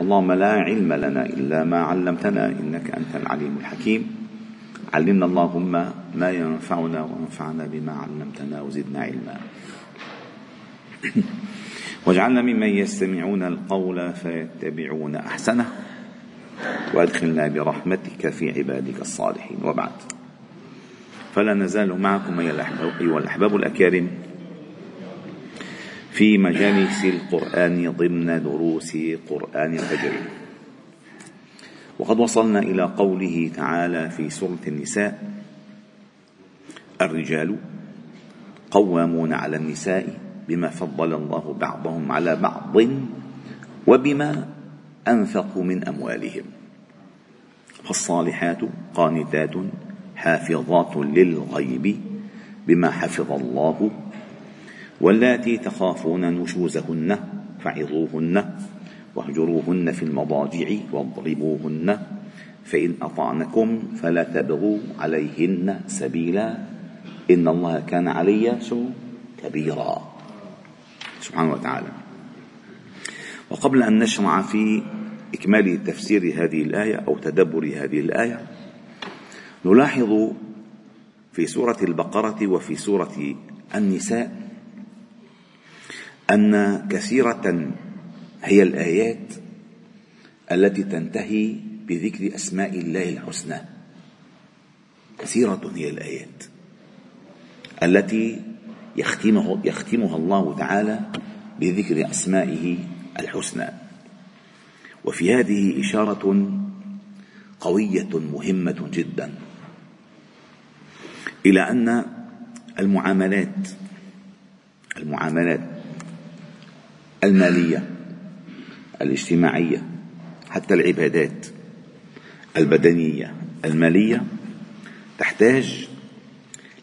اللهم لا علم لنا إلا ما علمتنا إنك أنت العليم الحكيم. علمنا اللهم ما ينفعنا وانفعنا بما علمتنا وزدنا علما. واجعلنا ممن يستمعون القول فيتبعون أحسنه. وأدخلنا برحمتك في عبادك الصالحين. وبعد. فلا نزال معكم أيها الاحباب الأكارم. في مجالس القرآن ضمن دروس قرآن الفجر. وقد وصلنا إلى قوله تعالى في سورة النساء الرجال قوامون على النساء بما فضل الله بعضهم على بعض وبما أنفقوا من أموالهم. فالصالحات قانتات حافظات للغيب بما حفظ الله واللاتي تخافون نشوزهن فعظوهن واهجروهن في المضاجع واضربوهن فإن أطعنكم فلا تبغوا عليهن سبيلا. إن الله كان علي كبيرا. سبحانه وتعالى. وقبل أن نشرع في إكمال تفسير هذه الآية أو تدبر هذه الآية نلاحظ في سورة البقرة وفي سورة النساء أن كثيرة هي الآيات التي تنتهي بذكر أسماء الله الحسنى. كثيرة هي الآيات التي يختمه يختمها الله تعالى بذكر أسمائه الحسنى. وفي هذه إشارة قوية مهمة جدا إلى أن المعاملات المعاملات المالية الاجتماعية حتى العبادات البدنية المالية تحتاج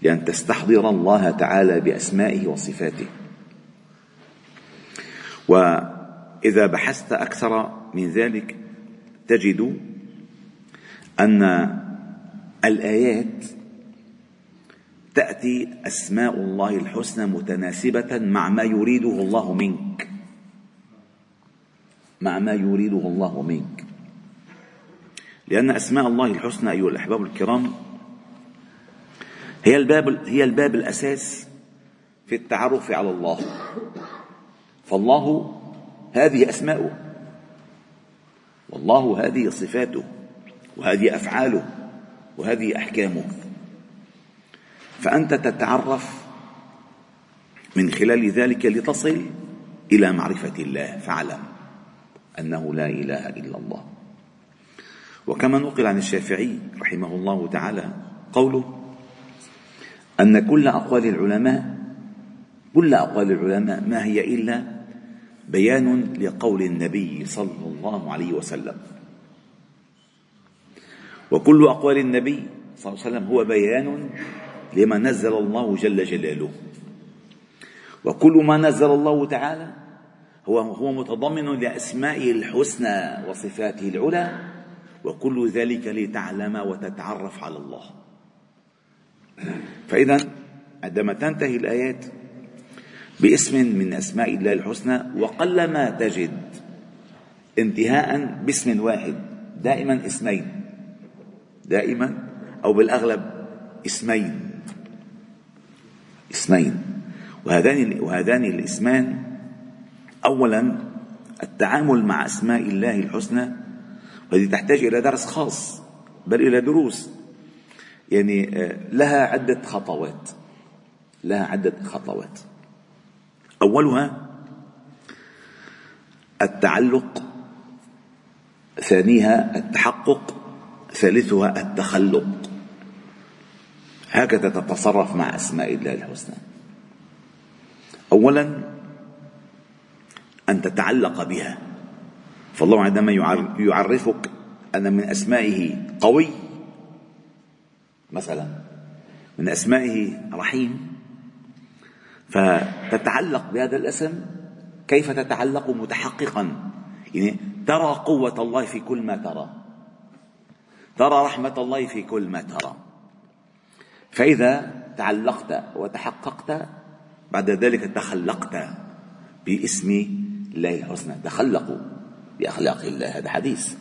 لأن تستحضر الله تعالى بأسمائه وصفاته. وإذا بحثت أكثر من ذلك تجد أن الآيات تأتي أسماء الله الحسنى متناسبة مع ما يريده الله منك. مع ما يريده الله منك. لأن أسماء الله الحسنى أيها الأحباب الكرام هي الباب هي الباب الأساس في التعرف على الله. فالله هذه أسماؤه والله هذه صفاته وهذه أفعاله وهذه أحكامه. فأنت تتعرف من خلال ذلك لتصل إلى معرفة الله. فاعلم. أنه لا إله إلا الله. وكما نقل عن الشافعي رحمه الله تعالى قوله أن كل أقوال العلماء كل أقوال العلماء ما هي إلا بيان لقول النبي صلى الله عليه وسلم. وكل أقوال النبي صلى الله عليه وسلم هو بيان لما نزل الله جل جلاله. وكل ما نزل الله تعالى هو هو متضمن لأسمائه الحسنى وصفاته العلى وكل ذلك لتعلم وتتعرف على الله. فإذا عندما تنتهي الآيات باسم من أسماء الله الحسنى وقلما تجد انتهاء باسم واحد دائما اسمين. دائما أو بالأغلب اسمين. اسمين. وهذان وهذان الاسمان اولا التعامل مع أسماء الله الحسنى وهذه تحتاج إلى درس خاص بل إلى دروس. يعني آه، لها عدة خطوات. لها عدة خطوات. أولها التعلق ثانيها التحقق ثالثها التخلق. هكذا تتصرف مع أسماء الله الحسنى. أولا أن تتعلق بها. فالله عندما يعرفك أن من أسمائه قوي. مثلا من أسمائه رحيم. فتتعلق بهذا الاسم كيف تتعلق متحققا؟ يعني ترى قوة الله في كل ما ترى. ترى رحمة الله في كل ما ترى. فإذا تعلقت وتحققت بعد ذلك تخلقت باسم الله الحسنى تخلقوا بأخلاق الله هذا حديث.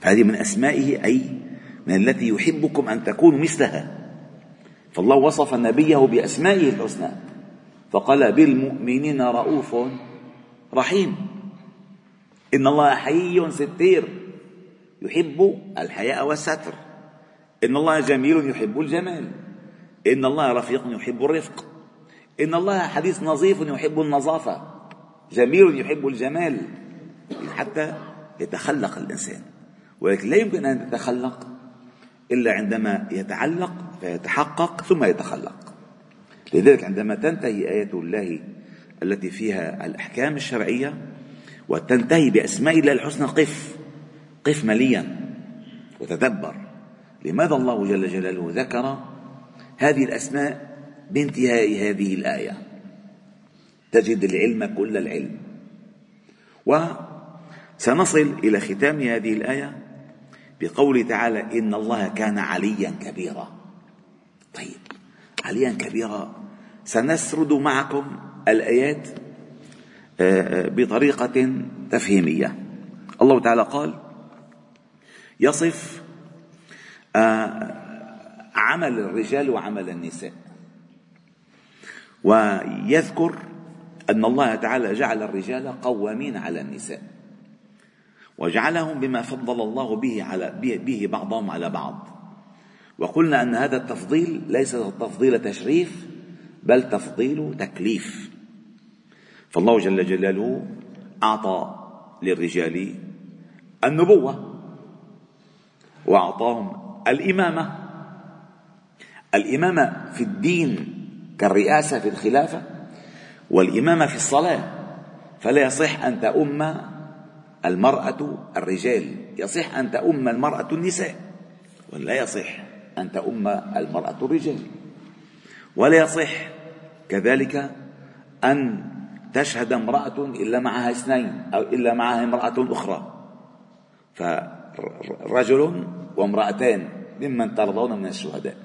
فهذه من أسمائه أي من التي يحبكم أن تكونوا مثلها. فالله وصف نبيه بأسمائه الحسنى فقال بالمؤمنين رؤوف رحيم. إن الله حيي ستير يحب الحياء والستر. إن الله جميل يحب الجمال. إن الله رفيق يحب الرفق. إن الله حديث نظيف يحب النظافة. جميل يحب الجمال. حتى يتخلق الإنسان. ولكن لا يمكن أن يتخلق إلا عندما يتعلق فيتحقق ثم يتخلق. لذلك عندما تنتهي آية الله التي فيها الأحكام الشرعية وتنتهي بأسماء الله الحسنى قف. قف مليا وتدبر. لماذا الله جل جلاله ذكر هذه الأسماء بانتهاء هذه الآية؟ تجد العلم كل العلم. وسنصل إلى ختام هذه الآية بقوله تعالى إن الله كان عليا كبيرا. طيب عليا كبيرا سنسرد معكم الآيات آه، آه، بطريقة تفهيمية. الله تعالى قال يصف آه، عمل الرجال وعمل النساء. ويذكر أن الله تعالى جعل الرجال قوامين على النساء وجعلهم بما فضل الله به على به بعضهم على بعض. وقلنا أن هذا التفضيل ليس تفضيل تشريف بل تفضيل تكليف. فالله جل جلاله أعطى للرجال النبوة وأعطاهم الإمامة. الإمامة في الدين كالرئاسة في الخلافة والإمامة في الصلاة فلا يصح أن تؤم المرأة الرجال. يصح أن تؤم المرأة النساء ولا يصح أن تؤم المرأة الرجال. ولا يصح كذلك أن تشهد امرأة إلا معها اثنين أو إلا معها امرأة أخرى. فرجل وامرأتان ممن ترضون من الشهداء.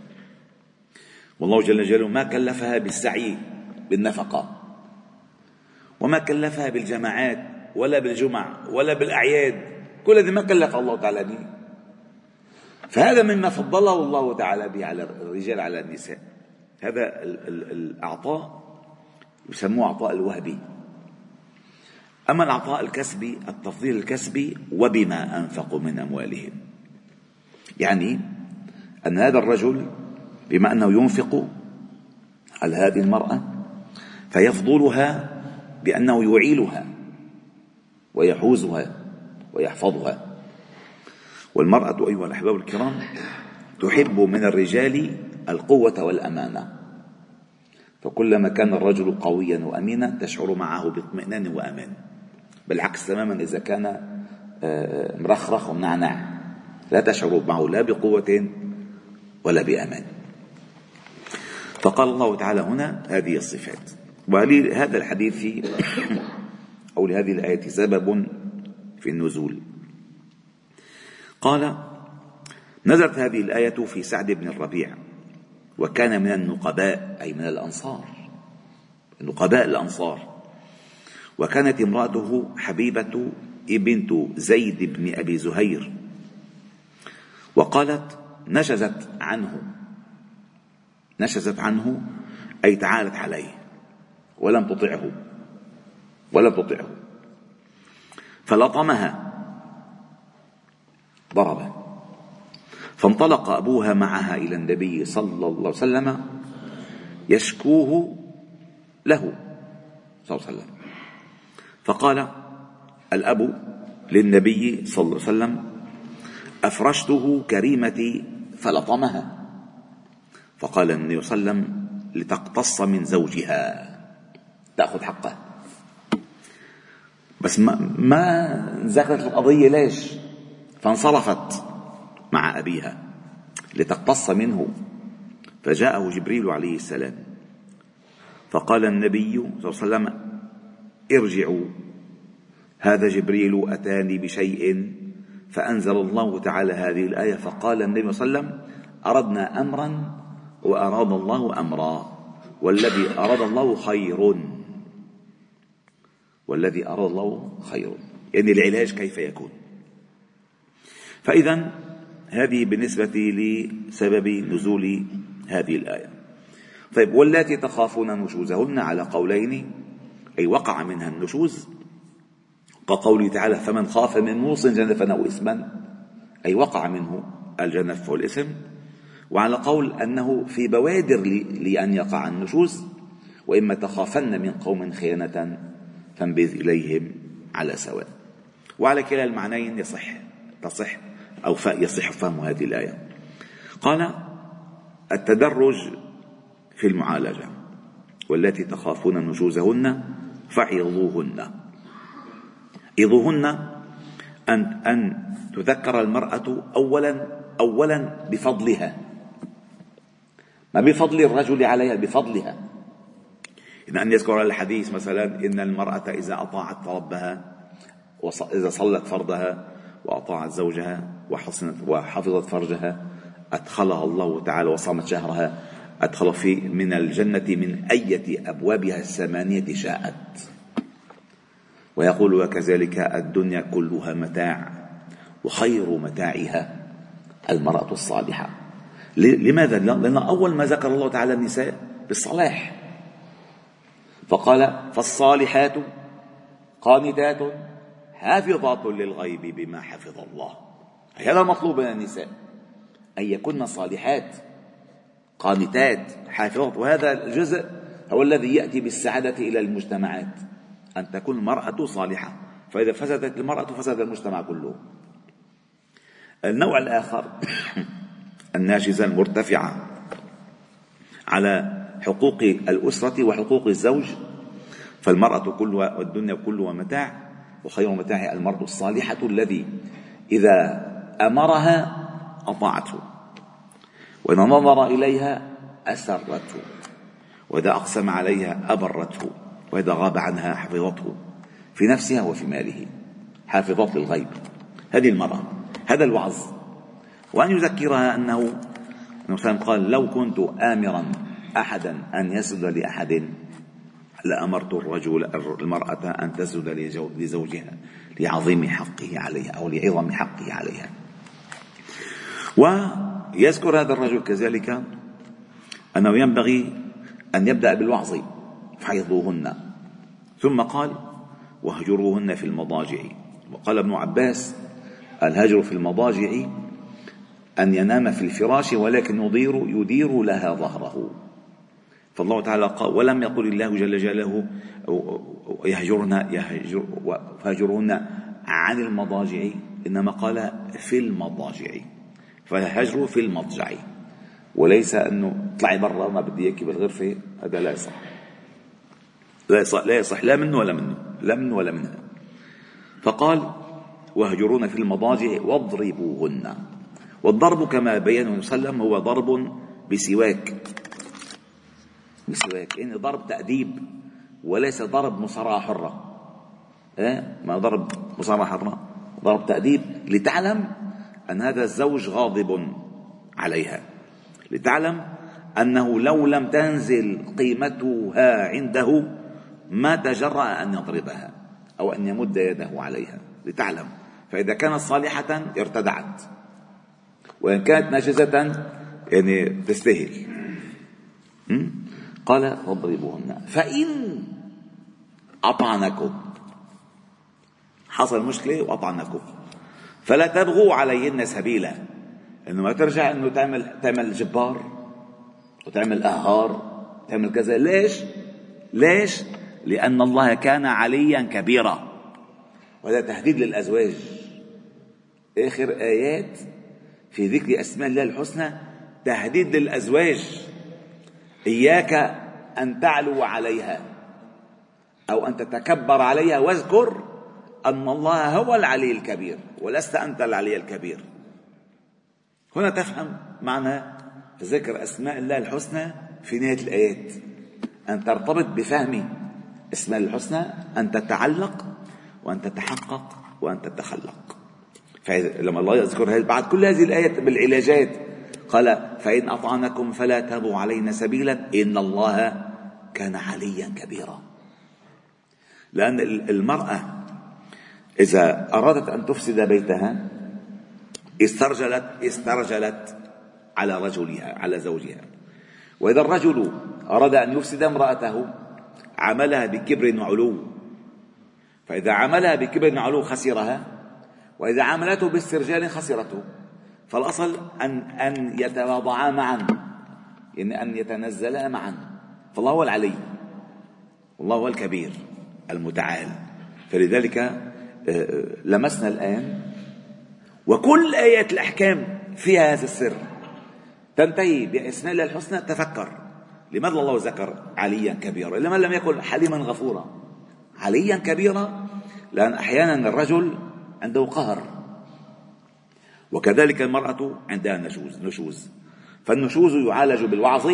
والله جل جلاله ما كلفها بالسعي بالنفقة. وما كلفها بالجماعات ولا بالجمع ولا بالأعياد. كل هذه ما كلف الله تعالى به. فهذا مما فضله الله تعالى به على الرجال على النساء. هذا العطاء يسموه عطاء الوهبي. أما العطاء الكسبي التفضيل الكسبي وبما أنفقوا من أموالهم. يعني أن هذا الرجل بما أنه ينفق على هذه المرأة فيفضلها بأنه يعيلها ويحوزها ويحفظها. والمرأة أيها الأحباب الكرام تحب من الرجال القوة والأمانة. فكلما كان الرجل قويا وأمينا تشعر معه باطمئنان وأمان. بالعكس تماما إذا كان آه، مرخرخ ومنعنع لا تشعر معه لا بقوة ولا بأمان. فقال الله تعالى هنا هذه الصفات. ولهذا الحديث أو لهذه الآية سبب في النزول. قال نزلت هذه الآية في سعد بن الربيع وكان من النقباء أي من الأنصار. نقباء الأنصار. وكانت امرأته حبيبة بنت زيد بن أبي زهير. وقالت نشزت عنه. نشزت عنه أي تعالت عليه. ولم تطعه. ولم تطعه. فلطمها. ضربه. فانطلق أبوها معها إلى النبي صلى الله عليه وسلم يشكوه له. صلى الله عليه وسلم. فقال الأب للنبي صلى الله عليه وسلم أفرشته كريمتي فلطمها. فقال النبي صلى الله عليه وسلم لتقتص من زوجها. تأخذ حقه. بس ما, ما ذكرت القضية ليش؟ فانصرفت مع أبيها لتقتص منه. فجاءه جبريل عليه السلام. فقال النبي صلى الله عليه وسلم ارجعوا هذا جبريل أتاني بشيء. فأنزل الله تعالى هذه الآية فقال النبي صلى الله عليه وسلم أردنا أمرا وأراد الله أمرا والذي أراد الله خير. والذي أراد الله خير يعني العلاج كيف يكون؟ فإذا هذه بالنسبة لسبب نزول هذه الآية. طيب واللاتي تخافون نشوزهن على قولين أي وقع منها النشوز كقوله تعالى فمن خاف من موص جنفا أو إثما. أي وقع منه الجنف والإثم وعلى قول أنه في بوادر لأن يقع النشوز وإما تخافن من قوم خيانة فانبذ إليهم على سواء. وعلى كلا المعنيين يصح تصح أو يصح فهم هذه الآية. قال التدرج في المعالجة والتي تخافون نشوزهن فعظوهن. عظوهن أن أن تذكر المرأة أولا أولا بفضلها. ما بفضل الرجل عليها بفضلها. إن أن يذكر الحديث مثلا إن المرأة إذا أطاعت ربها وإذا صلت فرضها وأطاعت زوجها وحصنت وحفظت فرجها أدخلها الله تعالى وصامت شهرها أدخل في من الجنة من أية أبوابها الثمانية شاءت. ويقول وكذلك الدنيا كلها متاع وخير متاعها المرأة الصالحة. لماذا؟ لأن أول ما ذكر الله تعالى النساء بالصلاح. فقال فالصالحات قانتات حافظات للغيب بما حفظ الله. هذا مطلوب من النساء أن يكن صالحات قانتات حافظات. وهذا الجزء هو الذي يأتي بالسعادة إلى المجتمعات أن تكون المرأة صالحة. فإذا فسدت المرأة فسد المجتمع كله. النوع الآخر الناشزة المرتفعة على حقوق الأسرة وحقوق الزوج فالمرأة كلها والدنيا كلها متاع وخير متاعها المرأة الصالحة الذي إذا أمرها أطاعته وإذا نظر إليها أسرته وإذا أقسم عليها أبرته وإذا غاب عنها حفظته في نفسها وفي ماله حافظات للغيب. هذه المرأة هذا الوعظ. وأن يذكرها أنه مثلا قال لو كنت آمرا أحدا أن يسجد لأحد. لأمرت الرجل المرأة أن تسجد لزوجها لعظيم حقه عليها أو لعظم حقه عليها؟ ويذكر هذا الرجل كذلك أنه ينبغي أن يبدأ بالوعظ فعظوهن. ثم قال واهجروهن في المضاجع. وقال ابن عباس الهجر في المضاجع أن ينام في الفراش ولكن يدير يدير لها ظهره. فالله تعالى قال ولم يقل الله جل جلاله يهجرن يهجر فهجرهن عن المضاجع إنما قال في المضاجع فالهجر في المضجع. وليس أنه اطلعي برا ما بدي إياكي بالغرفة هذا لا يصح. لا يصح لا يصح لا منه ولا منه لا منه ولا منها فقال واهجرون في المضاجع واضربوهن. والضرب كما بين النبي صلى الله عليه وسلم هو ضرب بسواك. بسواك يعني ضرب تأديب وليس ضرب مصارعة حرة. إيه؟ ما ضرب مصارعة حرة. ضرب تأديب لتعلم أن هذا الزوج غاضب عليها. لتعلم أنه لو لم تنزل قيمتها عنده ما تجرأ أن يضربها أو أن يمد يده عليها. لتعلم. فإذا كانت صالحة ارتدعت. وإن كانت ناجزة يعني تستاهل قال واضربوهن فإن أطعنكم. حصل مشكلة وأطعنكم. فلا تبغوا عليهن سبيلا. إنه ما ترجع إنه تعمل تعمل جبار وتعمل قهار تعمل كذا. ليش؟ ليش؟ لأن الله كان عليا كبيرا. وهذا تهديد للأزواج. آخر آيات في ذكر أسماء الله الحسنى تهديد للأزواج. إياك أن تعلو عليها أو أن تتكبر عليها واذكر أن الله هو العلي الكبير ولست أنت العلي الكبير. هنا تفهم معنى ذكر أسماء الله الحسنى في نهاية الآيات. أن ترتبط بفهم أسماء الحسنى أن تتعلق وأن تتحقق وأن تتخلق. فلما الله يذكر بعد كل هذه الآيات بالعلاجات قال فإن أطعنكم فلا تابوا علينا سبيلا إن الله كان عليا كبيرا. لأن المرأة إذا أرادت أن تفسد بيتها استرجلت استرجلت على رجلها على زوجها. وإذا الرجل أراد أن يفسد امرأته عملها بكبر وعلو فإذا عملها بكبر وعلو خسرها وإذا عملته باسترجال خسرته. فالأصل أن أن يتواضعا معا يعني أن يتنزلا معا. فالله هو العلي والله هو الكبير المتعال. فلذلك آه، لمسنا الآن وكل آيات الأحكام فيها هذا السر. تنتهي بأسماء الله الحسنى تفكر لماذا الله ذكر عليا كبيرا؟ إلا من لم يكن حليما غفورا. عليا كبيرا لأن أحيانا الرجل عنده قهر. وكذلك المرأة عندها نشوز نشوز. فالنشوز يعالج بالوعظ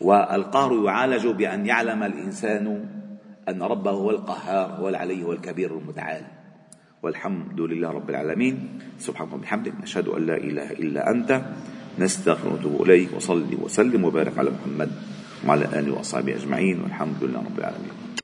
والقهر يعالج بأن يعلم الإنسان أن ربه هو القهار هو العلي هو الكبير المتعال. والحمد لله رب العالمين. سبحانك وبحمدك نشهد أن لا إله إلا أنت نستغفر ونتوب إليك وصلي وسلم وبارك على محمد وعلى آله وأصحابه أجمعين والحمد لله رب العالمين.